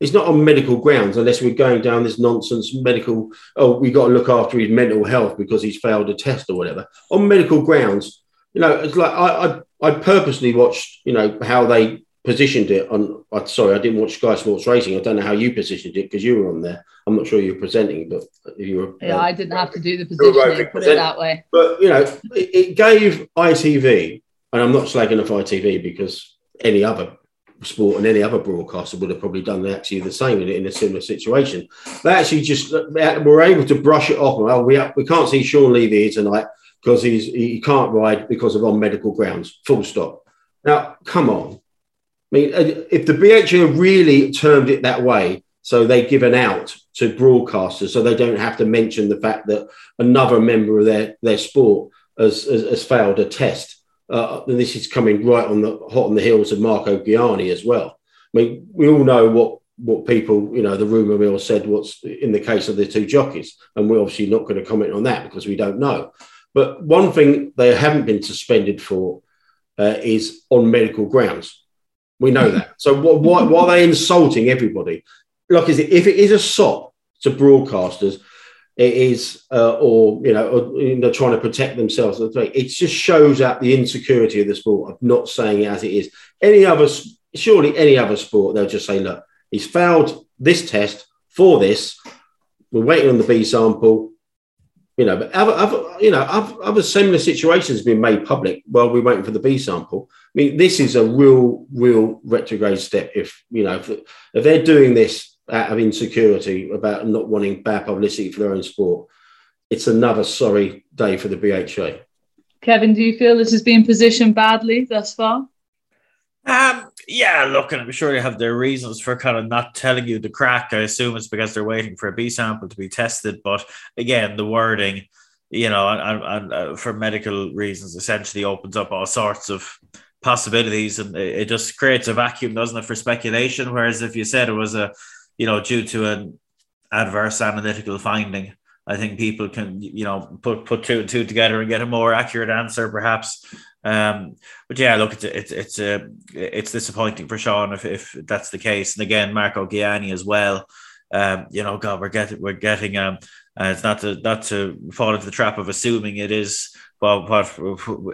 it's not on medical grounds unless we're going down this nonsense medical oh we've got to look after his mental health because he's failed a test or whatever. On medical grounds you know it's like i i, I purposely watched you know how they positioned it on I, sorry i didn't watch sky sports racing. I don't know how you positioned it because you were on there. I'm not sure you were presenting but you were yeah uh, i didn't have to do the positioning put it that way. But you know it, it gave itv and i'm not slagging off itv because any other sport and any other broadcaster would have probably done actually the same in, in a similar situation. They actually just were able to brush it off. Well, we, we can't see Sean Levey here tonight because he's he can't ride because of on medical grounds. Full stop. Now, come on. I mean, uh, if the BHA really termed it that way, so they've given out to broadcasters, so they don't have to mention the fact that another member of their, their sport has, has, has failed a test uh, and this is coming right on the hot on the heels of Marco Ghiani as well. I mean, we all know what what people, you know, the rumor mill said what's in the case of the two jockeys, and we're obviously not going to comment on that because we don't know. But one thing they haven't been suspended for uh, is on medical grounds. We know that. So why, why are they insulting everybody? Like, is it, if it is a sop to broadcasters, it is, uh, or you know, or, you know, trying to protect themselves. It just shows out the insecurity of the sport of not saying it as it is. Any other, surely any other sport, they'll just say, look, he's failed this test for this. We're waiting on the B sample. You know, but other, other you know, other, other similar situations have been made public while we're waiting for the B sample. I mean, this is a real, real retrograde step. If you know, if, if they're doing this out of insecurity about not wanting bad publicity for their own sport. It's another sorry day for the BHA. Kevin, do you feel this has been positioned badly thus far? Um, yeah, look, and I'm sure they have their reasons for kind of not telling you the crack. I assume it's because they're waiting for a B sample to be tested. But again, the wording, you know, and, and uh, for medical reasons, essentially opens up all sorts of possibilities, and it, it just creates a vacuum, doesn't it, for speculation? Whereas if you said it was a you know, due to an adverse analytical finding. I think people can, you know, put put two and two together and get a more accurate answer, perhaps. Um, but yeah, look, it's it's it's a it's disappointing for Sean if, if that's the case. And again, Marco Ghiani as well. Um, you know, God, we're getting we're getting um, uh, it's not to not to fall into the trap of assuming it is well, what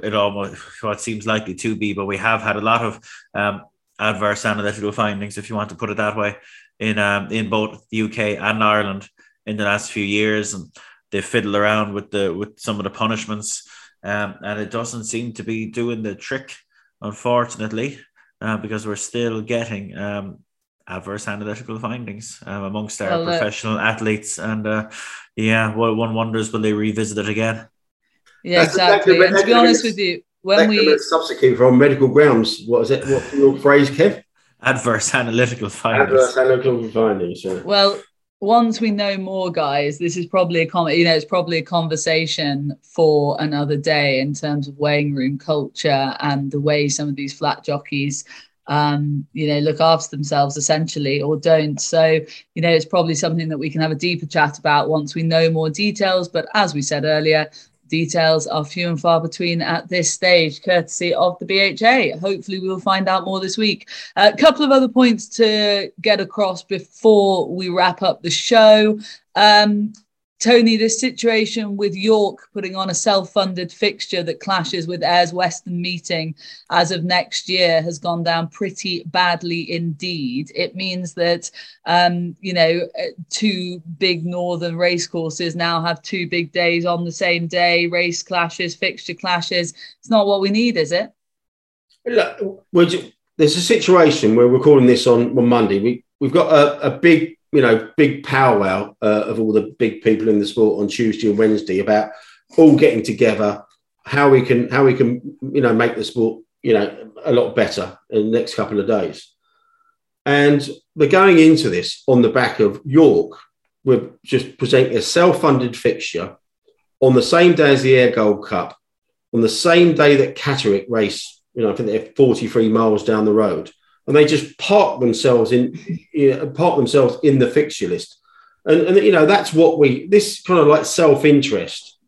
it almost what seems likely to be, but we have had a lot of um, adverse analytical findings, if you want to put it that way, in um, in both the UK and Ireland in the last few years, and they fiddle around with the with some of the punishments, um, and it doesn't seem to be doing the trick, unfortunately, uh, because we're still getting um, adverse analytical findings um, amongst our well, professional athletes, and uh, yeah, well, one wonders will they revisit it again. Yeah, exactly. And to be honest with you, when we substitute from medical grounds, what is it? What your phrase, Kev? Adverse analytical findings. Adverse analytical findings. Yeah. Well, once we know more, guys, this is probably a con- you know it's probably a conversation for another day in terms of weighing room culture and the way some of these flat jockeys um, you know, look after themselves essentially or don't. So, you know, it's probably something that we can have a deeper chat about once we know more details. But as we said earlier, Details are few and far between at this stage, courtesy of the BHA. Hopefully, we'll find out more this week. A couple of other points to get across before we wrap up the show. Um, Tony, this situation with York putting on a self funded fixture that clashes with Ayr's Western meeting as of next year has gone down pretty badly indeed. It means that, um, you know, two big northern racecourses now have two big days on the same day, race clashes, fixture clashes. It's not what we need, is it? Look, there's a situation where we're calling this on, on Monday. We, we've got a, a big you know, big powwow uh, of all the big people in the sport on Tuesday and Wednesday about all getting together, how we can how we can you know make the sport you know a lot better in the next couple of days. And we're going into this on the back of York. We're just presenting a self-funded fixture on the same day as the Ayr Gold Cup, on the same day that Catterick race. You know, I think they're 43 miles down the road and they just park themselves in you know, park themselves in the fixture list. And, and you know that's what we this kind of like self interest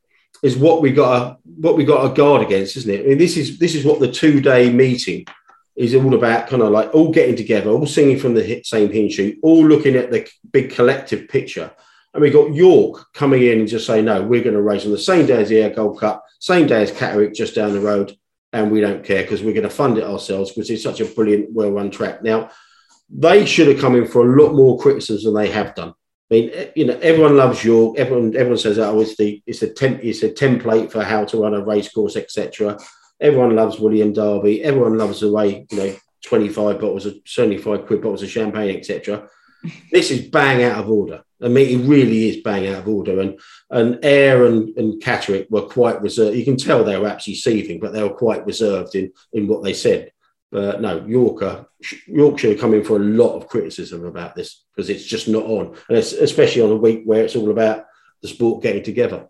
is what we got what we got to guard against, isn't it? I mean, this is this is what the two day meeting is all about. Kind of like all getting together, all singing from the same hymn sheet, all looking at the big collective picture. And we got York coming in and just saying, no, we're going to race on the same day as the Ayr Gold Cup, same day as Catterick, just down the road and we don't care because we're going to fund it ourselves because it's such a brilliant, well run track. Now, they should have come in for a lot more criticism than they have done. I mean, eh, you know, everyone loves York. Everyone, everyone says, "Oh, it's the it's a temp, it's a template for how to run a race course, etc." Everyone loves William Derby. Everyone loves the way you know twenty five bottles of seventy five quid bottles of champagne, etc. this is bang out of order. I mean, it really is bang out of order. And and Ayr and, and Catterick were quite reserved. You can tell they were actually seething, but they were quite reserved in, in what they said. But no, Yorker, Yorkshire come in for a lot of criticism about this because it's just not on. And especially on a week where it's all about the sport getting together.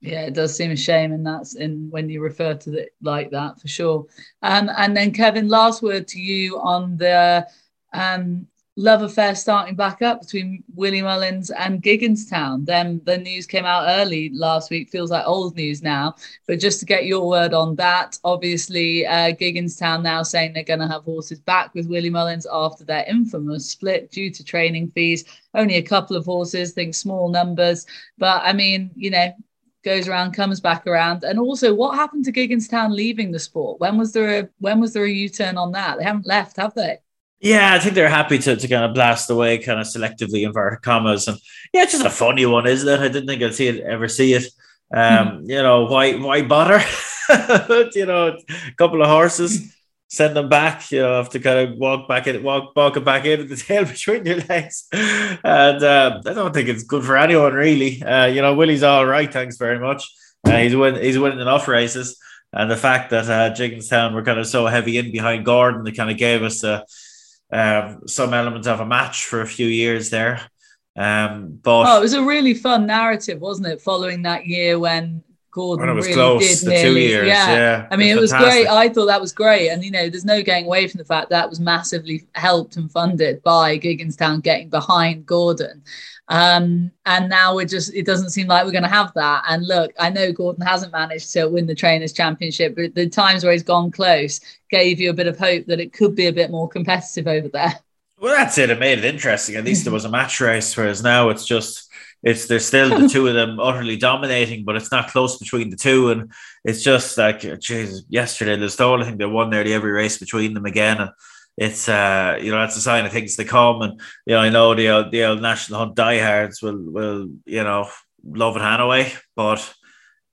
Yeah, it does seem a shame, and that's in when you refer to it like that for sure. Um, and then Kevin, last word to you on the um, love affair starting back up between Willie Mullins and Gigginstown. Then the news came out early last week, feels like old news now. But just to get your word on that, obviously, uh, Gigginstown now saying they're going to have horses back with Willie Mullins after their infamous split due to training fees. Only a couple of horses, think small numbers. But I mean, you know, goes around, comes back around. And also, what happened to Gigginstown leaving the sport? When was there a when was there a U turn on that? They haven't left, have they? Yeah, I think they're happy to, to kind of blast away, kind of selectively inverted commas, and yeah, it's just a funny one, isn't it? I didn't think I'd see it ever see it. Um, mm-hmm. you know, why why bother? you know, a couple of horses, send them back. You know, have to kind of walk back in, walk walk it back into the tail between your legs, and uh, I don't think it's good for anyone really. Uh, you know, Willie's all right, thanks very much. Uh, he's win he's winning enough races, and the fact that uh, Gigginstown were kind of so heavy in behind Gordon, they kind of gave us a um, some elements of a match for a few years there. Um, but oh, it was a really fun narrative, wasn't it? Following that year when Gordon when it was really close, did nearly, years, yeah. yeah. I mean, it was fantastic. great. I thought that was great, and you know, there's no getting away from the fact that was massively helped and funded by Gigginstown getting behind Gordon. Um, and now we're just, it doesn't seem like we're going to have that. And look, I know Gordon hasn't managed to win the Trainers' Championship, but the times where he's gone close gave you a bit of hope that it could be a bit more competitive over there. Well, that's it. It made it interesting. At least there was a match race, whereas now it's just, it's there's still the two of them utterly dominating, but it's not close between the two. And it's just like, geez, yesterday, Listowel, I think they won nearly every race between them again. And it's uh you know that's a sign of things to come and you know I know the old, the old national hunt diehards will will you know love it Hanaway but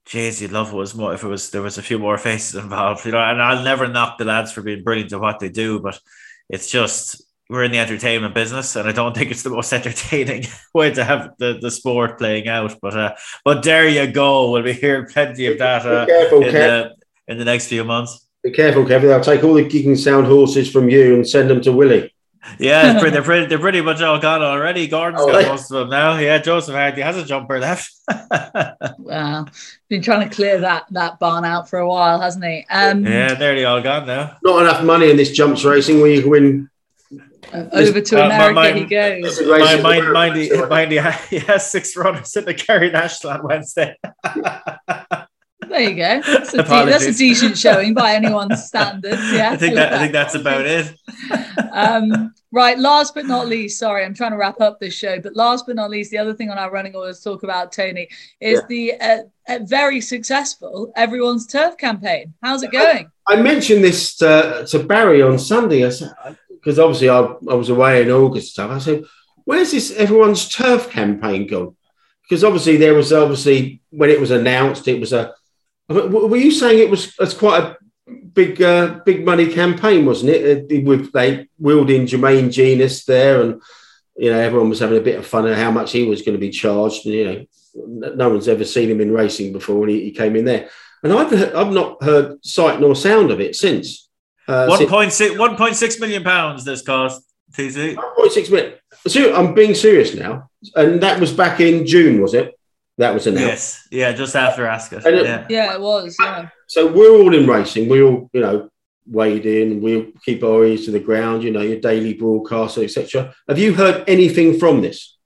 jeez you'd love it was more if it was there was a few more faces involved you know and I'll never knock the lads for being brilliant at what they do but it's just we're in the entertainment business and I don't think it's the most entertaining way to have the, the sport playing out but uh but there you go we'll be hearing plenty of that uh, careful, in, the, in the next few months be careful, Kevin. I'll take all the Gigginstown horses from you and send them to Willie. Yeah, they're pretty, they're pretty, they're pretty much all gone already. Gordon's oh, got they? most of them now. Yeah, Joseph Hardy has a jumper left. wow, been trying to clear that that barn out for a while, hasn't he? Um, yeah, nearly all gone now. Not enough money in this jumps racing where you can win. Uh, over to uh, America my, he goes. My, mind, mind, he, mind he, he has six runners in the Kerry National on Wednesday. There you go. That's a, de- that's a decent showing by anyone's standards. Yeah, I think that, I think that's about it. um, right. Last but not least, sorry, I'm trying to wrap up this show, but last but not least, the other thing on our running order to talk about, Tony, is yeah. the uh, uh, very successful Everyone's Turf campaign. How's it going? I, I mentioned this to, to, Barry on Sunday. I said because obviously I, I was away in August stuff. I said, "Where's this Everyone's Turf campaign gone?" Because obviously there was obviously when it was announced, it was a were you saying it was it's quite a big uh, big money campaign, wasn't it? Uh, with they wheeled in Jermaine Jenas there, and you know everyone was having a bit of fun at how much he was going to be charged. And, you know, no one's ever seen him in racing before, and he, he came in there. And I've I've not heard sight nor sound of it since. Uh, 1.6 1.6 million pounds this cost. TC. 1.6 million. So I'm being serious now, and that was back in June, was it? That was announced. Yes, yeah, just after Ascot. It, yeah. yeah, it was. Yeah. So we're all in racing. We all, you know, wade in. We keep our ears to the ground. You know, your daily broadcaster, etc. Have you heard anything from this?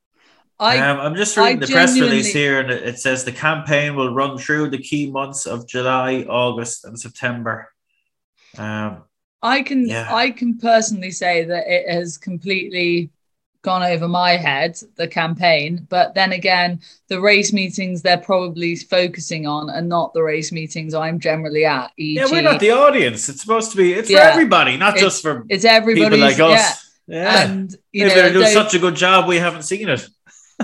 I, um, I'm just reading I the press release here, and it says the campaign will run through the key months of July, August, and September. Um, I can, yeah. I can personally say that it has completely gone over my head the campaign. But then again the race meetings they're probably focusing on and not the race meetings i'm generally at yeah we're not the audience. It's supposed to be it's yeah, for everybody not it's, just for it's everybody like us. yeah, yeah. and you know, they're doing such a good job we haven't seen it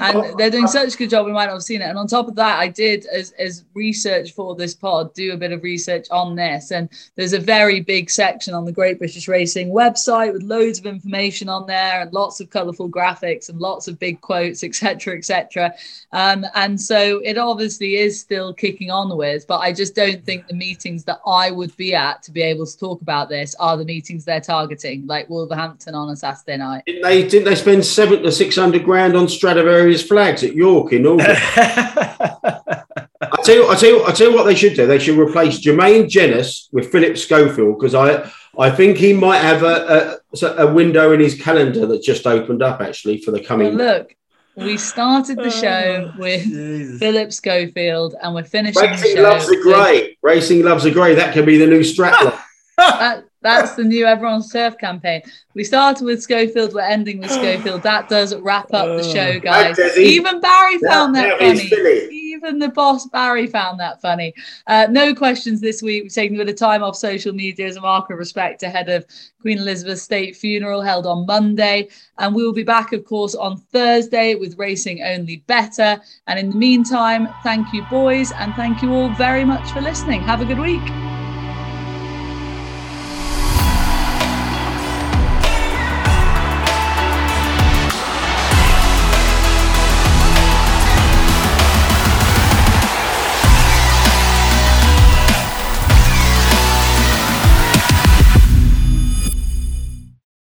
and they're doing such a good job we might not have seen it. And on top of that i did as, as research for this pod do a bit of research on this. And there's a very big section on the great british racing website with loads of information on there and lots of colorful graphics and lots of big quotes etc etc um, and so it obviously is still kicking on with but i just don't think the meetings that i would be at to be able to talk about this are the meetings they're targeting like wolverhampton on a saturday night. Didn't they didn't they spend seven to six hundred grand on stradivarius flags at York in August. I I tell you, I tell you, I tell you what they should do. They should replace Jermaine Jenas with Philip Schofield because I, I think he might have a, a, a window in his calendar that just opened up actually for the coming. Well, look, we started the show Oh, with Jesus. Philip Schofield, and we're finishing the Racing show. loves the with- grey. Racing loves the grey. That could be the new strapline. that, that's the new Everyone's Turf campaign. We started with Schofield, we're ending with Schofield. That does wrap up the show, guys. Even Barry found that Now funny. Philly. Even the boss Barry found that funny. Uh, no questions this week. We've taken a bit of time off social media as a mark of respect ahead of Queen Elizabeth's state funeral held on Monday. And we will be back, of course, on Thursday with Racing Only Better. And in the meantime, thank you, boys, and thank you all very much for listening. Have a good week.